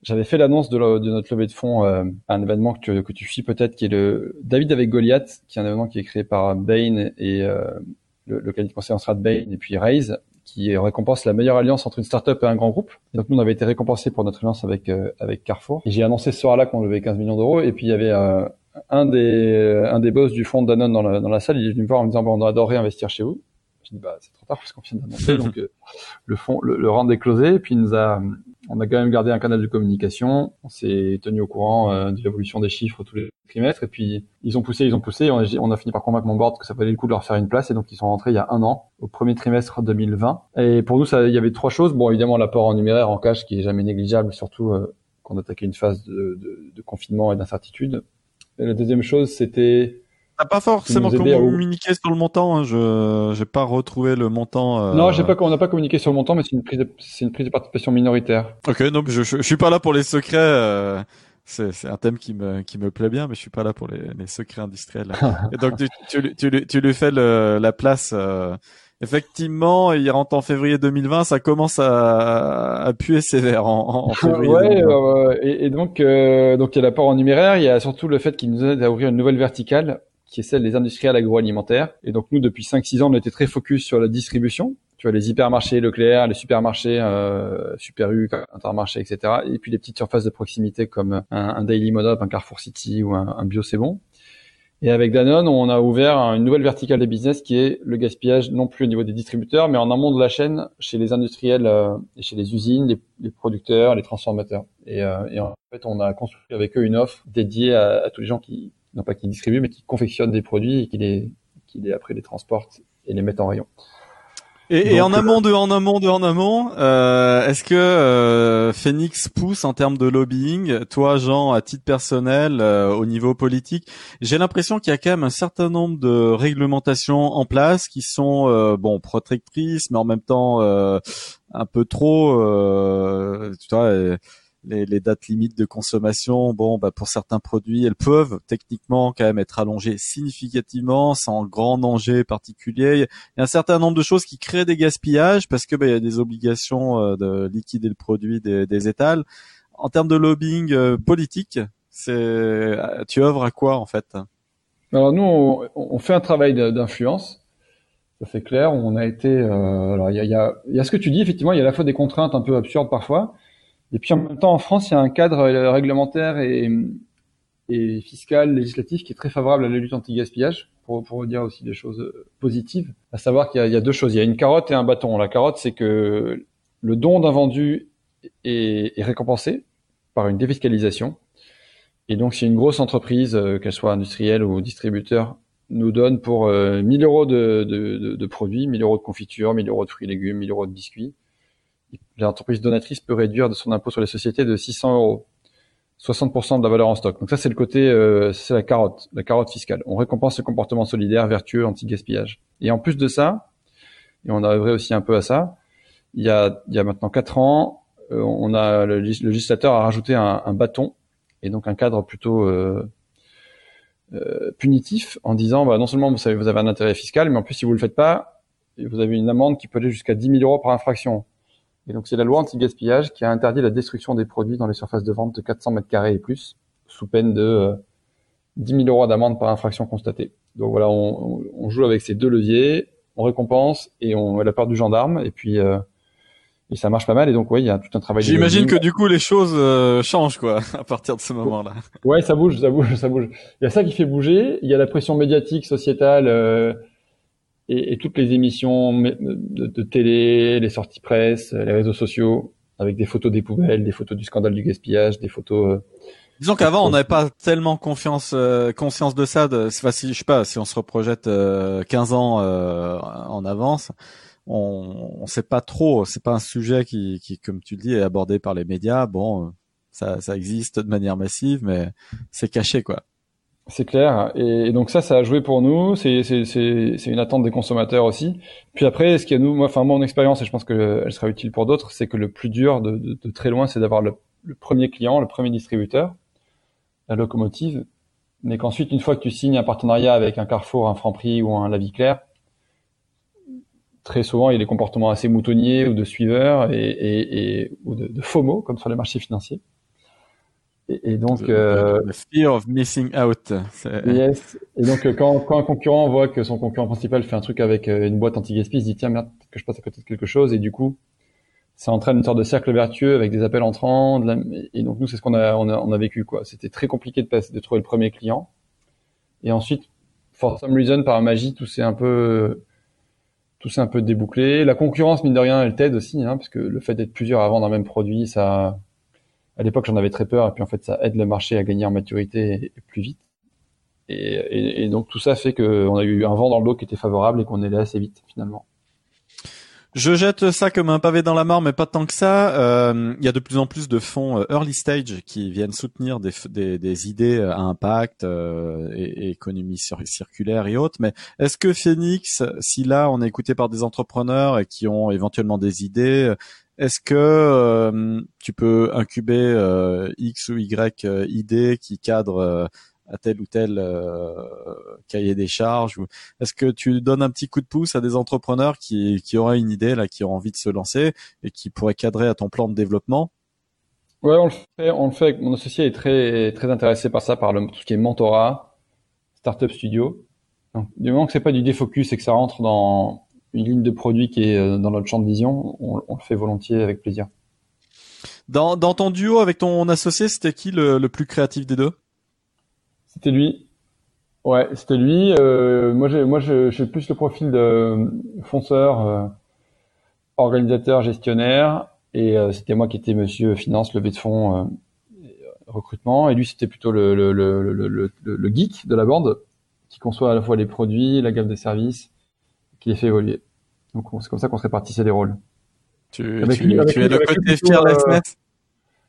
J'avais fait l'annonce de, notre levée de fonds à un événement que tu, que tu suis peut-être, qui est le David avec Goliath, qui est un événement qui est créé par Bain et le, le cabinet de conseil en strat Bain et puis Raise qui récompense la meilleure alliance entre une startup et un grand groupe. Donc nous, on avait été récompensé pour notre alliance avec euh, avec Carrefour. Et j'ai annoncé ce soir-là qu'on levait 15 millions d'euros. Et puis il y avait euh, un des un des boss du fonds Danone dans la, dans la salle. Il est venu me voir en me disant bon, on adorerait investir chez vous. Je dis bah c'est trop tard parce qu'on vient d'annoncer. donc euh, le fond le, le round est closé. Et puis il nous a on a quand même gardé un canal de communication. On s'est tenu au courant euh, de l'évolution des chiffres tous les trimestres. Et puis, ils ont poussé, ils ont poussé. On a, on a, fini par convaincre mon board que ça valait le coup de leur faire une place. Et donc, ils sont rentrés il y a un an, au premier trimestre 2020. Et pour nous, ça, il y avait trois choses. Bon, évidemment, l'apport en numéraire, en cash, qui est jamais négligeable, surtout euh, quand on attaquait une phase de, de, de confinement et d'incertitude. Et la deuxième chose, c'était T'as pas forcément communiqué sur le montant. Hein. Je j'ai pas retrouvé le montant. Euh... Non, j'ai pas. On n'a pas communiqué sur le montant, mais c'est une prise de c'est une prise de participation minoritaire. Ok, donc je, je, suis pas là pour les secrets. Euh... C'est c'est un thème qui me qui me plaît bien, mais je suis pas là pour les, les secrets industriels. Et donc tu tu, tu, tu lui fais le, la place. Euh... Effectivement, il rentre en février 2020, ça commence à, à puer sévère en, en février. ouais, euh, et, et, donc, euh, donc il y a l'apport en numéraire, il y a surtout le fait qu'il nous aide à ouvrir une nouvelle verticale qui est celle des industriels agroalimentaires. Et donc nous, depuis 5-6 ans, on était très focus sur la distribution. Tu vois, les hypermarchés Leclerc, les supermarchés euh, Super U, Intermarché, etc. Et puis les petites surfaces de proximité comme un, Daily Modop, un Carrefour City ou un, un Bio C'est Bon. Et avec Danone, on a ouvert une nouvelle verticale de business qui est le gaspillage, non plus au niveau des distributeurs, mais en amont de la chaîne, chez les industriels euh, et chez les usines, les, producteurs, les transformateurs. Et, euh, et, en fait, on a construit avec eux une offre dédiée à, tous les gens qui, non pas qui distribuent, mais qui confectionnent des produits et qui les, qui les après les transportent et les mettent en rayon. Et, en amont de en amont de en amont, euh, est-ce que euh, Phoenix pousse en termes de lobbying Toi, Jean, à titre personnel, euh, au niveau politique, j'ai l'impression qu'il y a quand même un certain nombre de réglementations en place qui sont euh, bon protectrices, mais en même temps un peu trop. tu vois les, les, dates limites de consommation, bon, bah pour certains produits, elles peuvent techniquement quand même être allongées significativement, sans grand danger particulier. Il y a un certain nombre de choses qui créent des gaspillages parce que bah, il y a des obligations euh, de liquider le produit des, des étals. En termes de lobbying euh, politique, c'est euh, tu œuvres à quoi en fait? Alors nous, on, on fait un travail d'influence. Ça c'est clair. On a été. alors il y a, y, a, y a ce que tu dis effectivement. Il y a à la fois des contraintes un peu absurdes parfois et puis en même temps, en France, il y a un cadre euh, réglementaire et, et fiscal, législatif qui est très favorable à la lutte anti-gaspillage, pour, pour dire aussi des choses euh, positives. À savoir qu'il y, y, a deux choses. Il y a une carotte et un bâton. La carotte, c'est que le don d'un vendu est, est, récompensé par une défiscalisation. Et donc, si une grosse entreprise, euh, qu'elle soit industrielle ou distributeur, nous donne pour 1000 euros de, de, de, de, produits, 1000 euros de confiture, 1000 euros de fruits et légumes, 1000 euros de biscuits, l'entreprise donatrice peut réduire de son impôt sur les sociétés de 600 euros, 60% de la valeur en stock. Donc ça, c'est le côté, euh, c'est la carotte, la carotte fiscale. On récompense ce comportement solidaire, vertueux, anti-gaspillage. Et en plus de ça, et on a œuvré aussi un peu à ça, il y a, il y a maintenant quatre ans, euh, on a le, législateur a rajouté un, un, bâton et donc un cadre plutôt euh, euh, punitif en disant, bah, non seulement vous avez un intérêt fiscal, mais en plus si vous le faites pas, vous avez une amende qui peut aller jusqu'à 10 000 euros par infraction. Et donc c'est la loi anti-gaspillage qui a interdit la destruction des produits dans les surfaces de vente de 400 mètres carrés et plus, sous peine de euh, 10 000 euros d'amende par infraction constatée. Donc voilà, on, on, joue avec ces deux leviers, on récompense et on a la part du gendarme, et puis euh, et ça marche pas mal. Et donc oui, il y a tout un travail. J'imagine que du coup les choses euh, changent quoi à partir de ce moment-là. Ouais, ça bouge, ça bouge, ça bouge. Il y a ça qui fait bouger. Il y a la pression médiatique, sociétale. Euh, et, et, toutes les émissions de, de, télé, les sorties presse, les réseaux sociaux, avec des photos des poubelles, des photos du scandale du gaspillage, des photos. Euh, Disons qu'avant, on n'avait pas tellement confiance, euh, conscience de ça. De, si, je sais pas, si on se reprojette 15 euh, ans en avance, on, on sait pas trop. C'est pas un sujet qui, qui, comme tu le dis, est abordé par les médias. Bon, ça, ça existe de manière massive, mais c'est caché, quoi. C'est clair. Et, donc ça, ça a joué pour nous. C'est une attente des consommateurs aussi. Puis après, ce qui a nous, moi, enfin mon expérience, et je pense qu'elle sera utile pour d'autres, c'est que le plus dur de, de, de très loin, c'est d'avoir le, premier client, le premier distributeur, la locomotive, mais qu'ensuite, une fois que tu signes un partenariat avec un Carrefour, un Franprix ou un La Vie Claire, très souvent, il y a des comportements assez moutonniers ou de suiveurs et, et, et ou de, de FOMO, comme sur les marchés financiers. Et, donc, euh, fear of missing out. Yes. Et donc, euh, quand, quand un concurrent voit que son concurrent principal fait un truc avec euh, une boîte anti-gaspi, il se dit tiens merde que je passe à côté de quelque chose. Et du coup, ça entraîne une sorte de cercle vertueux avec des appels entrants. Et donc nous, c'est ce qu'on a, on a, on a vécu quoi. C'était très compliqué de passer, de trouver le premier client. Et ensuite, for some reason, par magie, tout s'est un peu, tout s'est un peu débouclé. La concurrence, mine de rien, elle t'aide aussi, hein, parce que le fait d'être plusieurs à vendre un même produit, ça à l'époque, j'en avais très peur, et puis en fait, ça aide le marché à gagner en maturité plus vite. Et, et, donc tout ça fait qu'on a eu un vent dans le dos qui était favorable et qu'on est allé assez vite finalement. Je jette ça comme un pavé dans la mort, mais pas tant que ça. Euh, il y a de plus en plus de fonds euh, early stage qui viennent soutenir des, des, des idées à impact euh, et, et, économie circulaire et autres. Mais est-ce que Phoenix, si là on est écouté par des entrepreneurs et qui ont éventuellement des idées, est-ce que euh, tu peux incuber euh, X ou Y euh, idées qui cadrent à tel ou tel cahier des charges Est-ce que tu donnes un petit coup de pouce à des entrepreneurs qui, qui auraient une idée, là, qui ont envie de se lancer et qui pourraient cadrer à ton plan de développement? Ouais, on le fait. On le fait. Mon associé est très très intéressé par ça, par le, tout ce qui est mentorat, startup studio. Donc, du moment que c'est pas du défocus et que ça rentre dans une ligne de produit qui est euh, dans notre champ de vision, on, le fait volontiers avec plaisir. Dans, dans ton duo avec ton associé, c'était qui le, le, plus créatif des deux? C'était lui. Ouais, c'était lui. Euh, moi, j'ai, moi, j'ai plus le profil de fonceur, euh, organisateur, gestionnaire, et euh, c'était moi qui étais Monsieur Finance, levée de fonds, euh, recrutement, et lui, c'était plutôt le, le, le, le, le geek de la bande qui conçoit à la fois les produits, la gamme des services, qui les fait évoluer. Donc c'est comme ça qu'on se répartissait les rôles. Tu, avec tu, tu es le côté fier euh,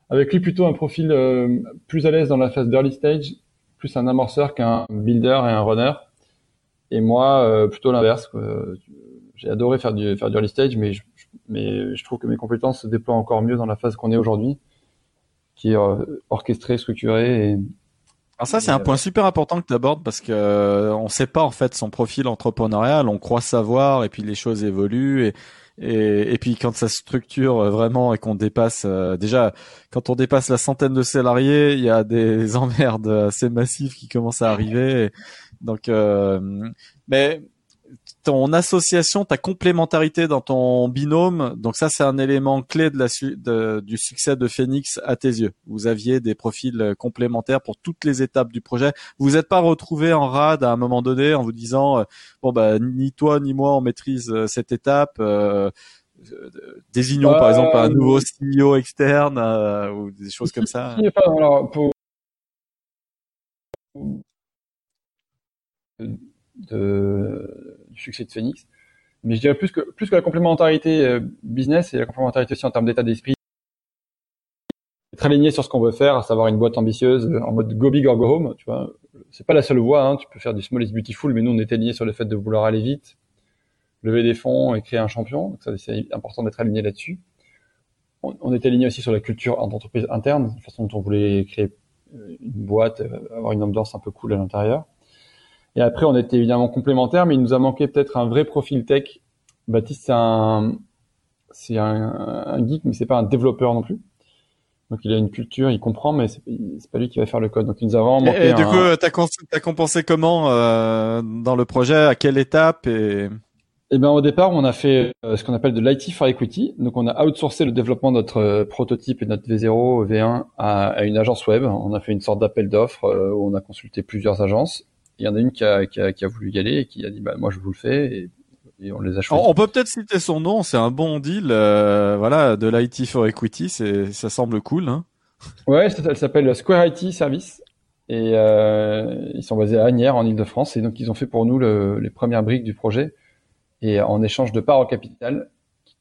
Avec lui plutôt un profil euh, plus à l'aise dans la phase d'early stage, plus un amorceur qu'un builder et un runner. Et moi euh, plutôt l'inverse. J'ai adoré faire du faire du early stage, mais je, mais je trouve que mes compétences se déploient encore mieux dans la phase qu'on est aujourd'hui, qui est orchestrée, structurée et, alors ça, c'est un point super important que tu abordes parce que euh, on sait pas en fait son profil entrepreneurial, on croit savoir et puis les choses évoluent et et, et puis quand ça structure vraiment et qu'on dépasse euh, déjà quand on dépasse la centaine de salariés, il y a des emmerdes assez massives qui commencent à arriver. donc euh, mais ton association, ta complémentarité dans ton binôme, donc ça c'est un élément clé de la du succès de Phoenix à tes yeux. Vous aviez des profils euh, complémentaires pour toutes les étapes du projet. Vous vous êtes pas retrouvé en rade à un moment donné en vous disant euh, bon bah ni toi ni moi on maîtrise euh, cette étape. désignons par exemple un nouveau CEO externe ou des choses comme ça. alors, pour de, du succès de Phoenix. Mais je dirais plus que, plus que la complémentarité euh, business et la complémentarité aussi en termes d'état d'esprit, être aligné sur ce qu'on veut faire, à savoir une boîte ambitieuse euh, en mode go big or go home, tu vois. C'est pas la seule voie, hein. tu peux faire du small is beautiful, mais nous on était alignés sur le fait de vouloir aller vite, lever des fonds et créer un champion. Donc ça c'est important d'être aligné là-dessus. On, on était aligné aussi sur la culture d'entreprise interne, la façon dont on voulait créer euh, une boîte, avoir une ambiance un peu cool à l'intérieur. Et après, on était évidemment complémentaires, mais il nous a manqué peut-être un vrai profil tech. Baptiste, c'est un, c'est un, un, geek, mais c'est pas un développeur non plus. Donc il a une culture, il comprend, mais c'est, pas lui qui va faire le code. Donc il nous a vraiment manqué. Et, du coup, t'as, as compensé comment euh, dans le projet? À quelle étape? Et... Eh ben au départ, on a fait euh, ce qu'on appelle de l'IT for equity. Donc on a outsourcé le développement de notre euh, prototype et notre V0, V1 à, à, une agence web. On a fait une sorte d'appel d'offres euh, où on a consulté plusieurs agences il y en a une qui a, qui a, qui a voulu y aller et qui a dit bah moi je vous le fais et, et on les a choisis. On peut peut-être citer son nom, c'est un bon deal, euh, voilà, de l'IT for Equity, c'est ça semble cool. Hein ouais, elle s'appelle Square IT Service et euh, ils sont basés à Agnières en Ile-de-France et donc ils ont fait pour nous le, les premières briques du projet et en échange de parts au capital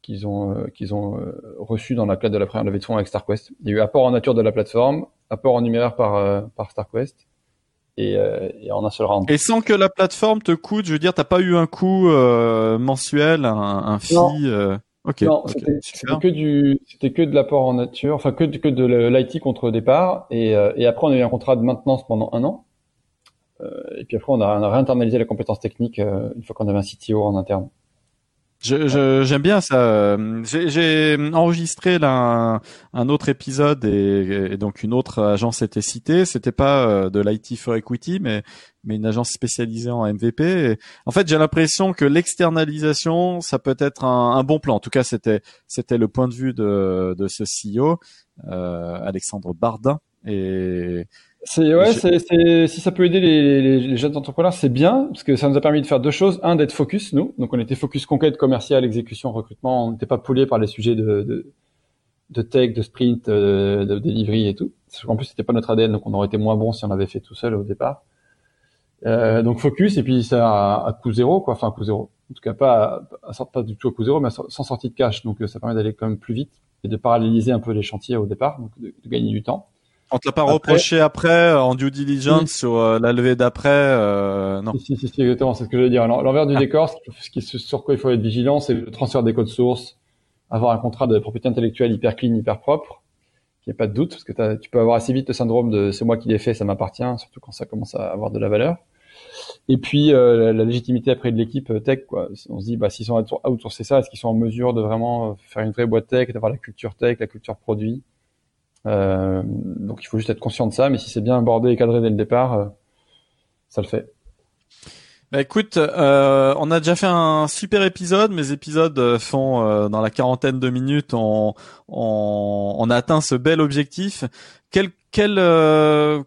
qu'ils ont euh, qu'ils ont euh, reçu dans la cadre de la première levée de fonds avec StarQuest. Il y a eu apport en nature de la plateforme, apport en numéraire par euh, par StarQuest et, euh, et, en un seul round. Et sans que la plateforme te coûte, je veux dire, t'as pas eu un coût euh, mensuel, un, un fee euh... Ok. Non, c'était que du, c'était que de l'apport en nature, enfin que, que de l'IT contre départ, et, euh, et après on a eu un contrat de maintenance pendant un an, euh, et puis après on a, on a réinternalisé la compétence technique une fois qu'on avait un CTO en interne. J'aime je, j'aime bien ça. J'ai enregistré là un, autre épisode et, donc une autre agence était citée. C'était pas euh, de l'IT for Equity, mais mais une agence spécialisée en MVP. En fait, j'ai l'impression que l'externalisation, ça peut être un, un, bon plan. En tout cas, c'était c'était le point de vue de de ce CEO, euh, Alexandre Bardin. Et c'est ouais, c'est si ça peut aider les, les, les jeunes entrepreneurs, c'est bien parce que ça nous a permis de faire deux choses. Un, d'être focus nous, donc on était focus conquête commerciale, exécution, recrutement. On n'était pas poulé par les sujets de, de, de tech, de sprint, de, de delivery et tout. En plus, c'était pas notre ADN, donc on aurait été moins bon si on avait fait tout seul au départ. Euh, donc focus et puis ça à, à coût zéro quoi, enfin à coût zéro. En tout cas pas à, pas du tout à coût zéro, mais sans sortie de cash. Donc ça permet d'aller quand même plus vite et de paralléliser un peu les chantiers au départ, donc de, de gagner du temps. On te l'a pas reproché après euh, en due diligence sur euh, la levée d'après euh, Non. Si, si, si, exactement, c'est ce que je veux dire. L'envers du ah. décor, ce qui, sur quoi il faut être vigilant, c'est le transfert des codes sources, avoir un contrat de propriété intellectuelle hyper clean, hyper propre, qu'il n'y ait pas de doute, parce que tu peux avoir assez vite le syndrome de c'est moi qui l'ai fait, ça m'appartient, surtout quand ça commence à avoir de la valeur. Et puis euh, la, légitimité après de l'équipe tech, quoi. On se dit, bah s'ils sont outsourcés ça, est-ce qu'ils sont en mesure de vraiment faire une vraie boîte tech, d'avoir la culture tech, la culture produit? Euh, donc il faut juste être conscient de ça, mais si c'est bien abordé et cadré dès le départ, euh, ça le fait. Bah écoute, euh, on a déjà fait un super épisode. Mes épisodes euh, font dans la quarantaine de minutes. On, on, on, a atteint ce bel objectif. Quel quel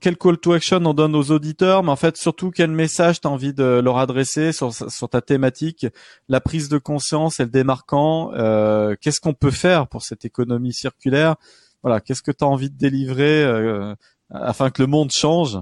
quel call to action on donne aux auditeurs, mais en fait surtout quel message tu as envie de leur adresser sur sur ta thématique, la prise de conscience et le démarquant. Qu'est-ce qu'on peut faire pour cette économie circulaire? Voilà, qu'est-ce que tu as envie de délivrer afin que le monde change?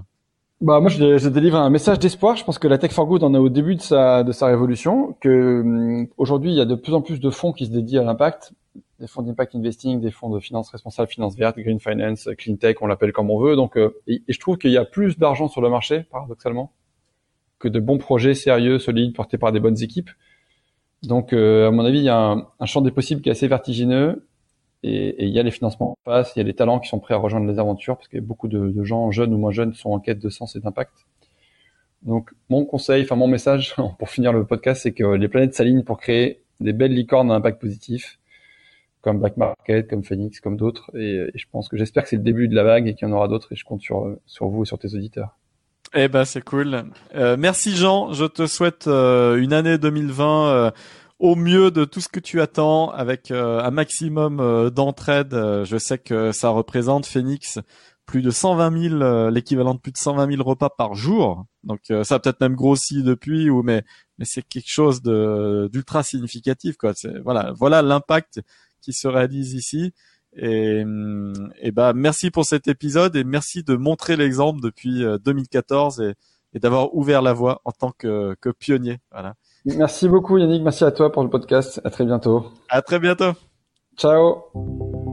Bah moi je, je, délivre un message d'espoir. Je pense que la Tech for Good en est au début de sa de sa révolution. Que hum, aujourd'hui il y a de plus en plus de fonds qui se dédient à l'impact, des fonds d'impact investing, des fonds de finance responsable, finance verte, green finance, clean tech, on l'appelle comme on veut. Donc euh, et, je trouve qu'il y a plus d'argent sur le marché paradoxalement que de bons projets sérieux, solides, portés par des bonnes équipes. Donc euh, à mon avis il y a un, un champ des possibles qui est assez vertigineux et, il y a les financements en face, il y a les talents qui sont prêts à rejoindre les aventures, parce que beaucoup de, gens, jeunes ou moins jeunes, sont en quête de sens et d'impact. Donc mon conseil, enfin mon message pour finir le podcast, c'est que les planètes s'alignent pour créer des belles licornes à impact positif, comme Black Market, comme Phoenix, comme d'autres. Et, je pense que j'espère que c'est le début de la vague et qu'il y en aura d'autres. Et je compte sur sur vous et sur tes auditeurs. Eh ben c'est cool. Euh, merci Jean. Je te souhaite euh, une année 2020 au mieux de tout ce que tu attends, avec euh, un maximum euh, d'entraide. Euh, je sais que ça représente Phoenix plus de 120 000, l'équivalent de plus de 120 000 repas par jour. Donc ça a peut-être même grossi depuis, ou mais mais c'est quelque chose de d'ultra significatif quoi. Voilà voilà l'impact qui se réalise ici. Et, et bah merci pour cet épisode et merci de montrer l'exemple depuis 2014 et, et d'avoir ouvert la voie en tant que, que pionnier. Voilà. Merci beaucoup Yannick, merci à toi pour le podcast. À très bientôt. À très bientôt. Ciao.